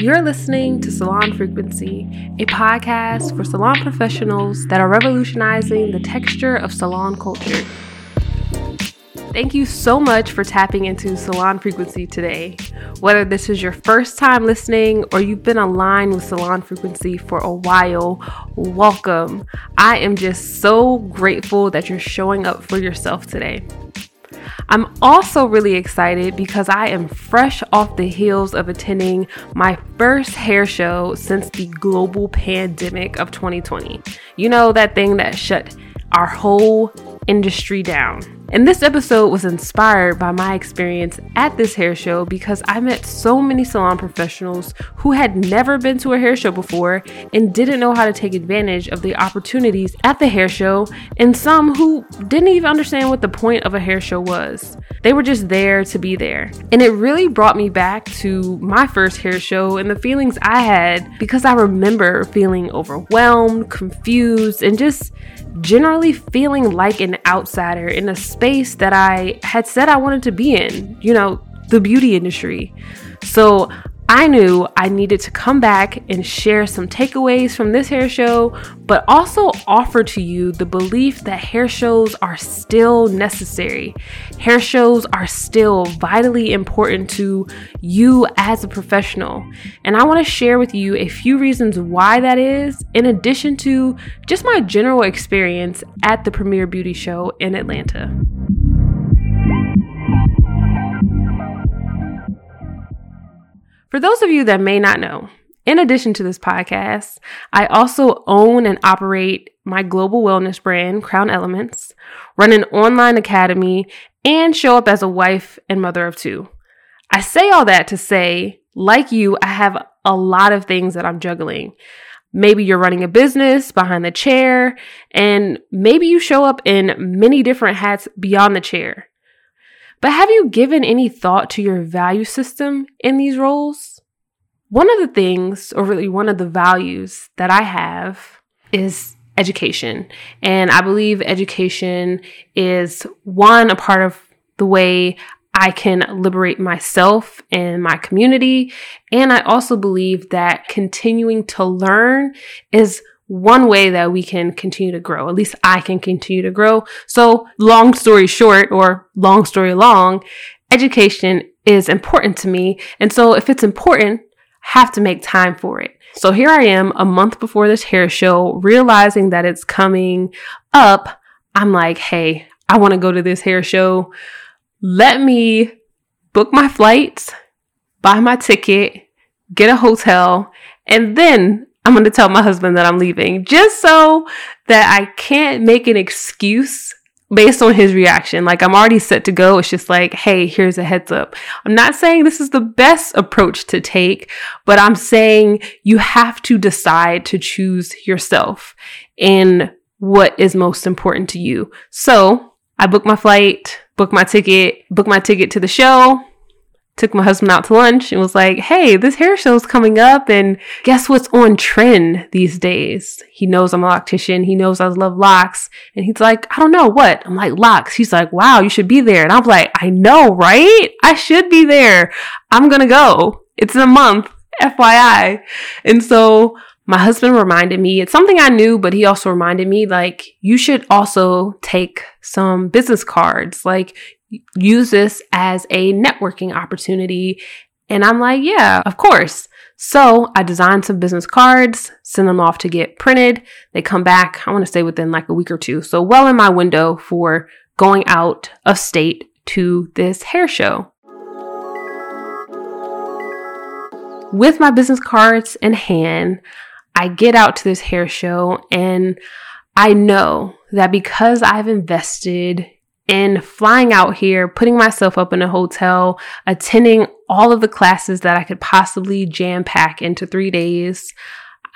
You're listening to Salon Frequency, a podcast for salon professionals that are revolutionizing the texture of salon culture. Thank you so much for tapping into Salon Frequency today. Whether this is your first time listening or you've been aligned with Salon Frequency for a while, welcome. I am just so grateful that you're showing up for yourself today. I'm also really excited because I am fresh off the heels of attending my first hair show since the global pandemic of 2020. You know, that thing that shut our whole industry down. And this episode was inspired by my experience at this hair show because I met so many salon professionals who had never been to a hair show before and didn't know how to take advantage of the opportunities at the hair show, and some who didn't even understand what the point of a hair show was. They were just there to be there. And it really brought me back to my first hair show and the feelings I had because I remember feeling overwhelmed, confused, and just generally feeling like an outsider in a space that I had said I wanted to be in, you know, the beauty industry. So I knew I needed to come back and share some takeaways from this hair show, but also offer to you the belief that hair shows are still necessary. Hair shows are still vitally important to you as a professional. And I want to share with you a few reasons why that is, in addition to just my general experience at the Premier Beauty Show in Atlanta. For those of you that may not know, in addition to this podcast, I also own and operate my global wellness brand, Crown Elements, run an online academy, and show up as a wife and mother of two. I say all that to say, like you, I have a lot of things that I'm juggling. Maybe you're running a business behind the chair, and maybe you show up in many different hats beyond the chair. But have you given any thought to your value system in these roles? One of the things, or really one of the values that I have is education. And I believe education is one, a part of the way I can liberate myself and my community. And I also believe that continuing to learn is one way that we can continue to grow. At least I can continue to grow. So long story short, or long story long, education is important to me. And so if it's important, have to make time for it. So here I am a month before this hair show, realizing that it's coming up. I'm like, hey, I want to go to this hair show. Let me book my flights, buy my ticket, get a hotel, and then I'm going to tell my husband that I'm leaving just so that I can't make an excuse based on his reaction. Like I'm already set to go. It's just like, hey, here's a heads up. I'm not saying this is the best approach to take, but I'm saying you have to decide to choose yourself and what is most important to you. So I booked my flight, booked my ticket, booked my ticket to the show, took my husband out to lunch and was like, Hey, this hair show's coming up. And guess what's on trend these days? He knows I'm a loctician. He knows I love locks. And he's like, I don't know what. I'm like, locks. He's like, wow, you should be there. And I'm like, I know, right? I should be there. I'm going to go. It's in a month, FYI. And so my husband reminded me, it's something I knew, but he also reminded me, like, you should also take some business cards. Like, use this as a networking opportunity. And I'm like, yeah, of course. So I designed some business cards, send them off to get printed. They come back, I want to say within like a week or two. So well in my window for going out of state to this hair show. With my business cards in hand, I get out to this hair show and I know that because I've invested in flying out here, putting myself up in a hotel, attending all of the classes that I could possibly jam pack into three days,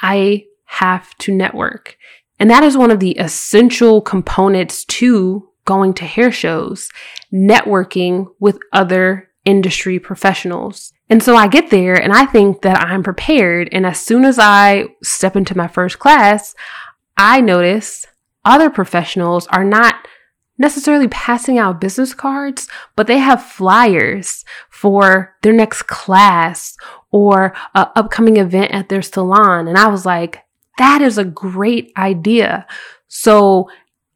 I have to network. And that is one of the essential components to going to hair shows, networking with other industry professionals. And so I get there and I think that I'm prepared. And as soon as I step into my first class, I notice other professionals are not necessarily passing out business cards, but they have flyers for their next class or an upcoming event at their salon. And I was like, that is a great idea. So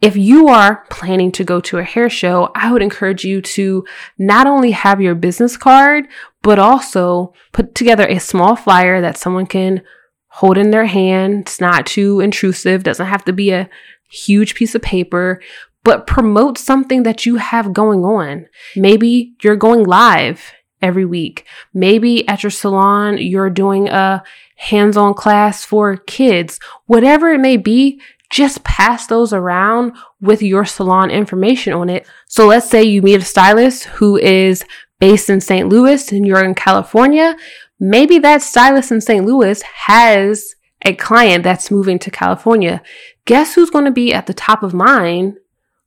if you are planning to go to a hair show, I would encourage you to not only have your business card, but also put together a small flyer that someone can hold in their hand. It's not too intrusive, doesn't have to be a huge piece of paper, but promote something that you have going on. Maybe you're going live every week. Maybe at your salon, you're doing a hands on class for kids. Whatever it may be, just pass those around with your salon information on it. So let's say you meet a stylist who is based in St. Louis and you're in California. Maybe that stylist in St. Louis has a client that's moving to California. Guess who's going to be at the top of mind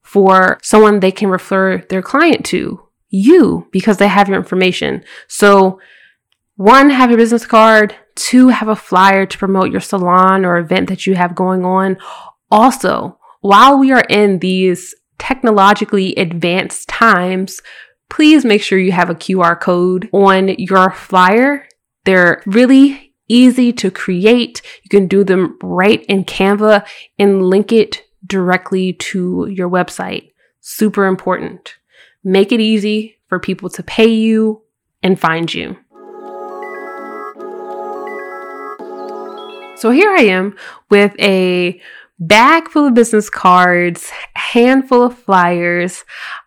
for someone they can refer their client to? You, because they have your information. So one, have your business card. Two, have a flyer to promote your salon or event that you have going on. Also, while we are in these technologically advanced times, please make sure you have a QR code on your flyer. They're really easy to create. You can do them right in Canva and link it directly to your website. Super important. Make it easy for people to pay you and find you. So here I am with a bag full of business cards, handful of flyers.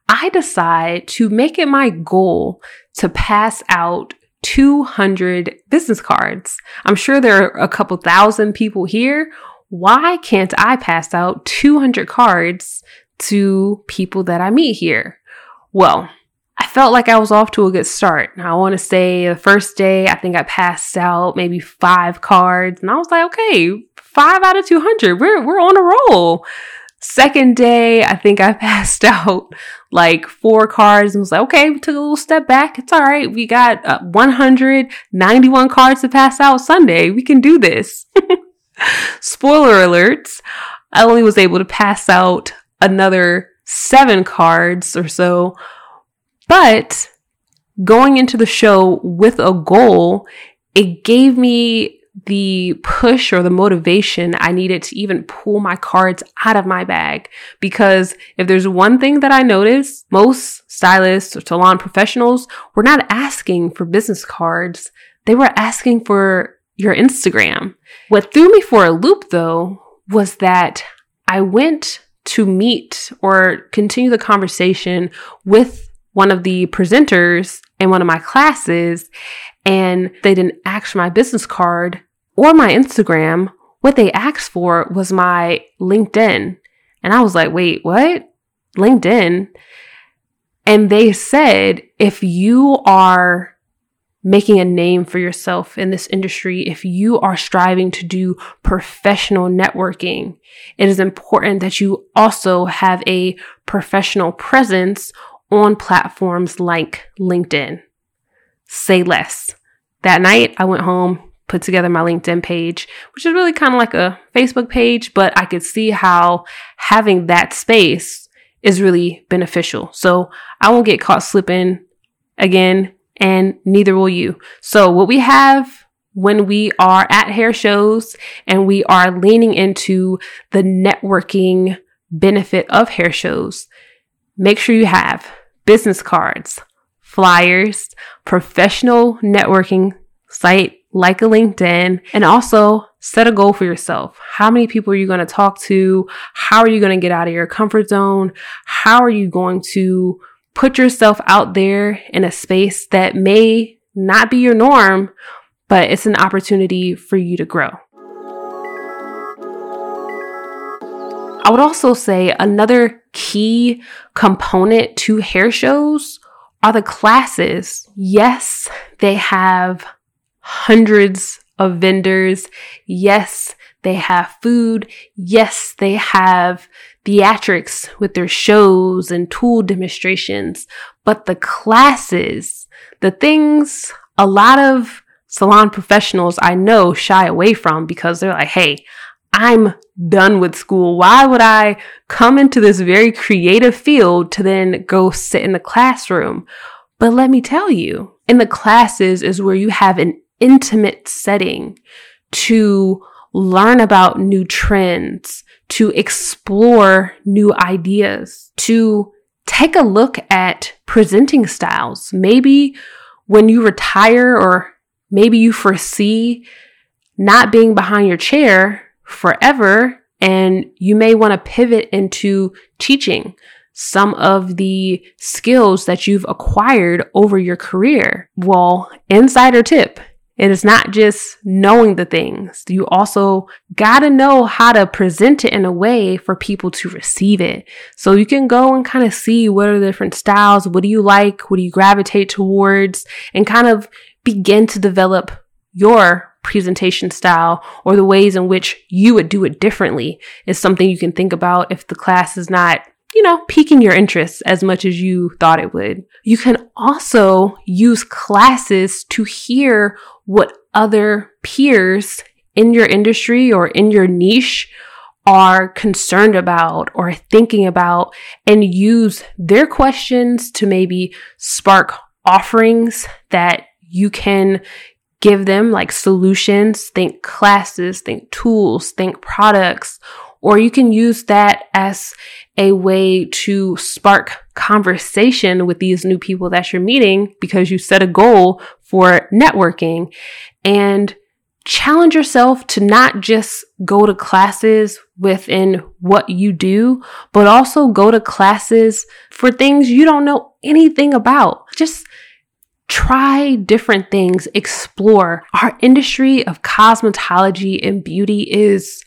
I decide to make it my goal to pass out 200 business cards. I'm sure there are a couple thousand people here. Why can't I pass out 200 cards to people that I meet here? Well, I felt like I was off to a good start. I want to say the first day, I think I passed out maybe five cards, and I was like, okay, five out of 200. We're, we're on a roll. Second day, I think I passed out like four cards and was like, okay, we took a little step back. It's all right. We got uh, 191 cards to pass out Sunday. We can do this. Spoiler alerts. I only was able to pass out another seven cards or so but going into the show with a goal, it gave me the push or the motivation I needed to even pull my cards out of my bag. Because if there's one thing that I noticed, most stylists or salon professionals were not asking for business cards. They were asking for your Instagram. What threw me for a loop though was that I went to meet or continue the conversation with one of the presenters in one of my classes and they didn't ask for my business card or my Instagram. What they asked for was my LinkedIn. And I was like, wait, what? LinkedIn? And they said, if you are making a name for yourself in this industry, if you are striving to do professional networking, it is important that you also have a professional presence on platforms like LinkedIn. Say less. That night, I went home, put together my LinkedIn page, which is really kind of like a Facebook page, but I could see how having that space is really beneficial. So I won't get caught slipping again, and neither will you. So, what we have when we are at hair shows and we are leaning into the networking benefit of hair shows, make sure you have business cards, flyers, professional networking site like a LinkedIn, and also set a goal for yourself. How many people are you going to talk to? How are you going to get out of your comfort zone? How are you going to put yourself out there in a space that may not be your norm, but it's an opportunity for you to grow? I would also say another key component to hair shows are the classes. Yes, they have hundreds of vendors. Yes, they have food. Yes, they have theatrics with their shows and tool demonstrations. But the classes, the things a lot of salon professionals I know shy away from because they're like, hey, I'm done with school. Why would I come into this very creative field to then go sit in the classroom? But let me tell you, in the classes is where you have an intimate setting to learn about new trends, to explore new ideas, to take a look at presenting styles. Maybe when you retire or maybe you foresee not being behind your chair forever and you may want to pivot into teaching some of the skills that you've acquired over your career. Well, insider tip. It is not just knowing the things. You also got to know how to present it in a way for people to receive it. So you can go and kind of see what are the different styles. What do you like? What do you gravitate towards? And kind of begin to develop your presentation style or the ways in which you would do it differently is something you can think about if the class is not you know, piquing your interest as much as you thought it would. You can also use classes to hear what other peers in your industry or in your niche are concerned about or thinking about and use their questions to maybe spark offerings that you can give them like solutions, think classes, think tools, think products, or you can use that as a way to spark conversation with these new people that you're meeting because you set a goal for networking and challenge yourself to not just go to classes within what you do, but also go to classes for things you don't know anything about. Just try different things, explore. Our industry of cosmetology and beauty is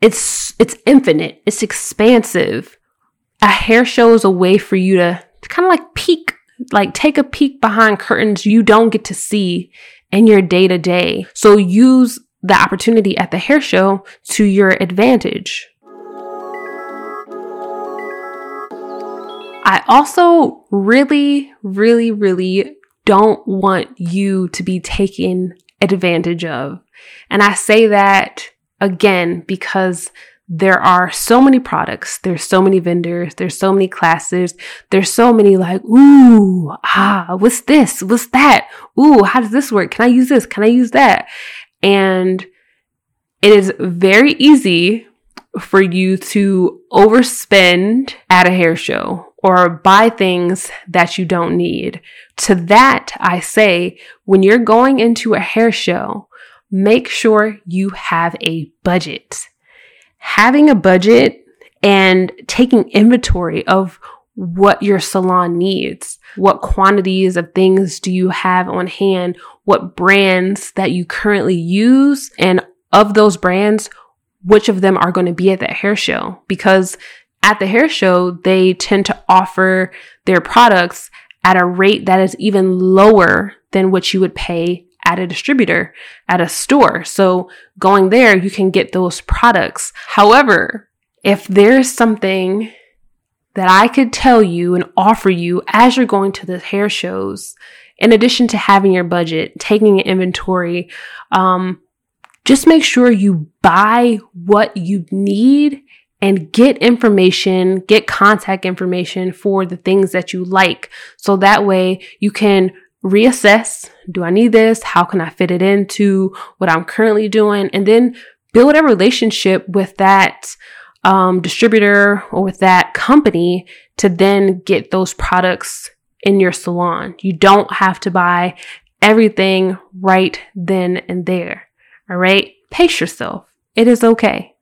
it's it's infinite, it's expansive. A hair show is a way for you to, kind of like peek, like take a peek behind curtains you don't get to see in your day to day. So use the opportunity at the hair show to your advantage. I also really, really, really don't want you to be taken advantage of. And I say that Again, because there are so many products, there's so many vendors, there's so many classes, there's so many like, ooh, ah, what's this? What's that? Ooh, how does this work? Can I use this? Can I use that? And it is very easy for you to overspend at a hair show or buy things that you don't need. To that, I say, when you're going into a hair show, make sure you have a budget. Having a budget and taking inventory of what your salon needs. What quantities of things do you have on hand? What brands that you currently use? And of those brands, which of them are going to be at that hair show? Because at the hair show, they tend to offer their products at a rate that is even lower than what you would pay at a distributor, at a store. So going there, you can get those products. However, if there's something that I could tell you and offer you as you're going to the hair shows, in addition to having your budget, taking an inventory, um, just make sure you buy what you need and get information, get contact information for the things that you like. So that way you can reassess do I need this? How can I fit it into what I'm currently doing? And then build a relationship with that um, distributor or with that company to then get those products in your salon. You don't have to buy everything right then and there. All right. Pace yourself. It is okay.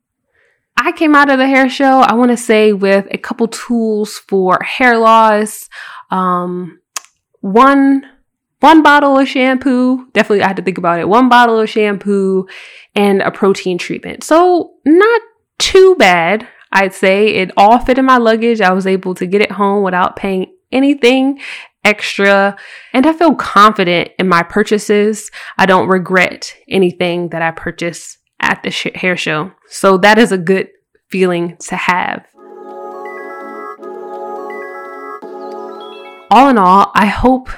I came out of the hair show, I want to say, with a couple tools for hair loss. Um, one one bottle of shampoo. Definitely, I had to think about it. One bottle of shampoo and a protein treatment. So, not too bad, I'd say. It all fit in my luggage. I was able to get it home without paying anything extra. And I feel confident in my purchases. I don't regret anything that I purchased at the sh- hair show. So, that is a good feeling to have. All in all, I hope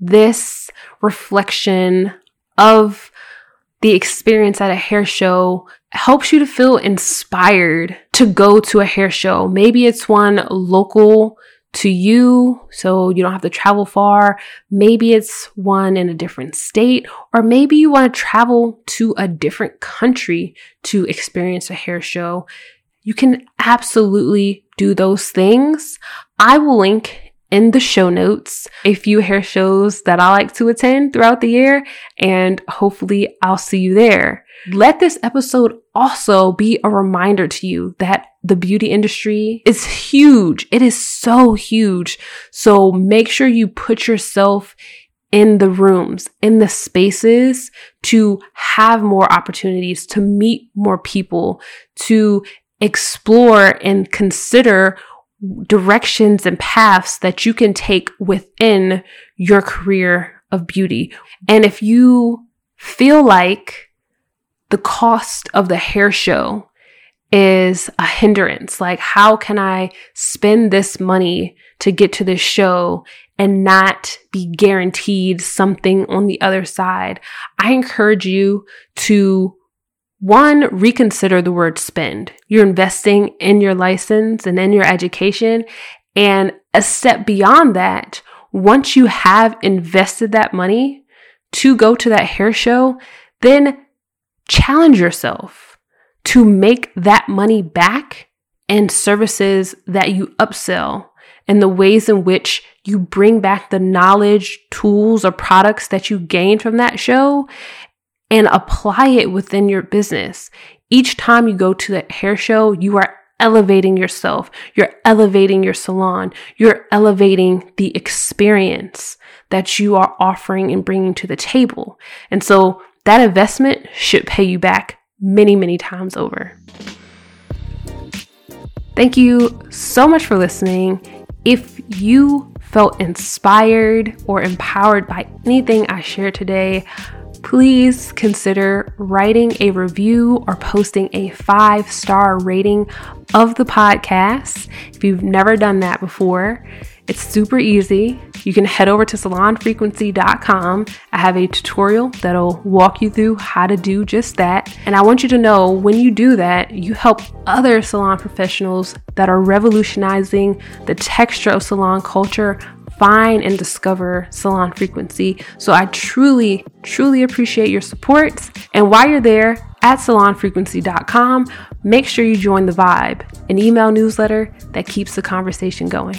this reflection of the experience at a hair show helps you to feel inspired to go to a hair show. Maybe it's one local to you, so you don't have to travel far. Maybe it's one in a different state, or maybe you want to travel to a different country to experience a hair show. You can absolutely do those things. I will link in the show notes a few hair shows that I like to attend throughout the year, and hopefully I'll see you there. Let this episode also be a reminder to you that the beauty industry is huge. It is so huge. So make sure you put yourself in the rooms, in the spaces to have more opportunities, to meet more people, to explore and consider directions and paths that you can take within your career of beauty. And if you feel like the cost of the hair show is a hindrance, like how can I spend this money to get to this show and not be guaranteed something on the other side? I encourage you to one, reconsider the word spend. You're investing in your license and in your education. And a step beyond that, once you have invested that money to go to that hair show, then challenge yourself to make that money back and services that you upsell and the ways in which you bring back the knowledge, tools, or products that you gained from that show and apply it within your business. Each time you go to the hair show, you are elevating yourself. You're elevating your salon. You're elevating the experience that you are offering and bringing to the table. And so that investment should pay you back many, many times over. Thank you so much for listening. If you felt inspired or empowered by anything I shared today, please consider writing a review or posting a five star rating of the podcast. If you've never done that before, it's super easy. You can head over to salonfrequency.com. I have a tutorial that'll walk you through how to do just that. And I want you to know when you do that, you help other salon professionals that are revolutionizing the texture of salon culture find and discover Salon Frequency. So I truly, truly appreciate your support. And while you're there, at salonfrequency.com, make sure you join the Vibe, an email newsletter that keeps the conversation going.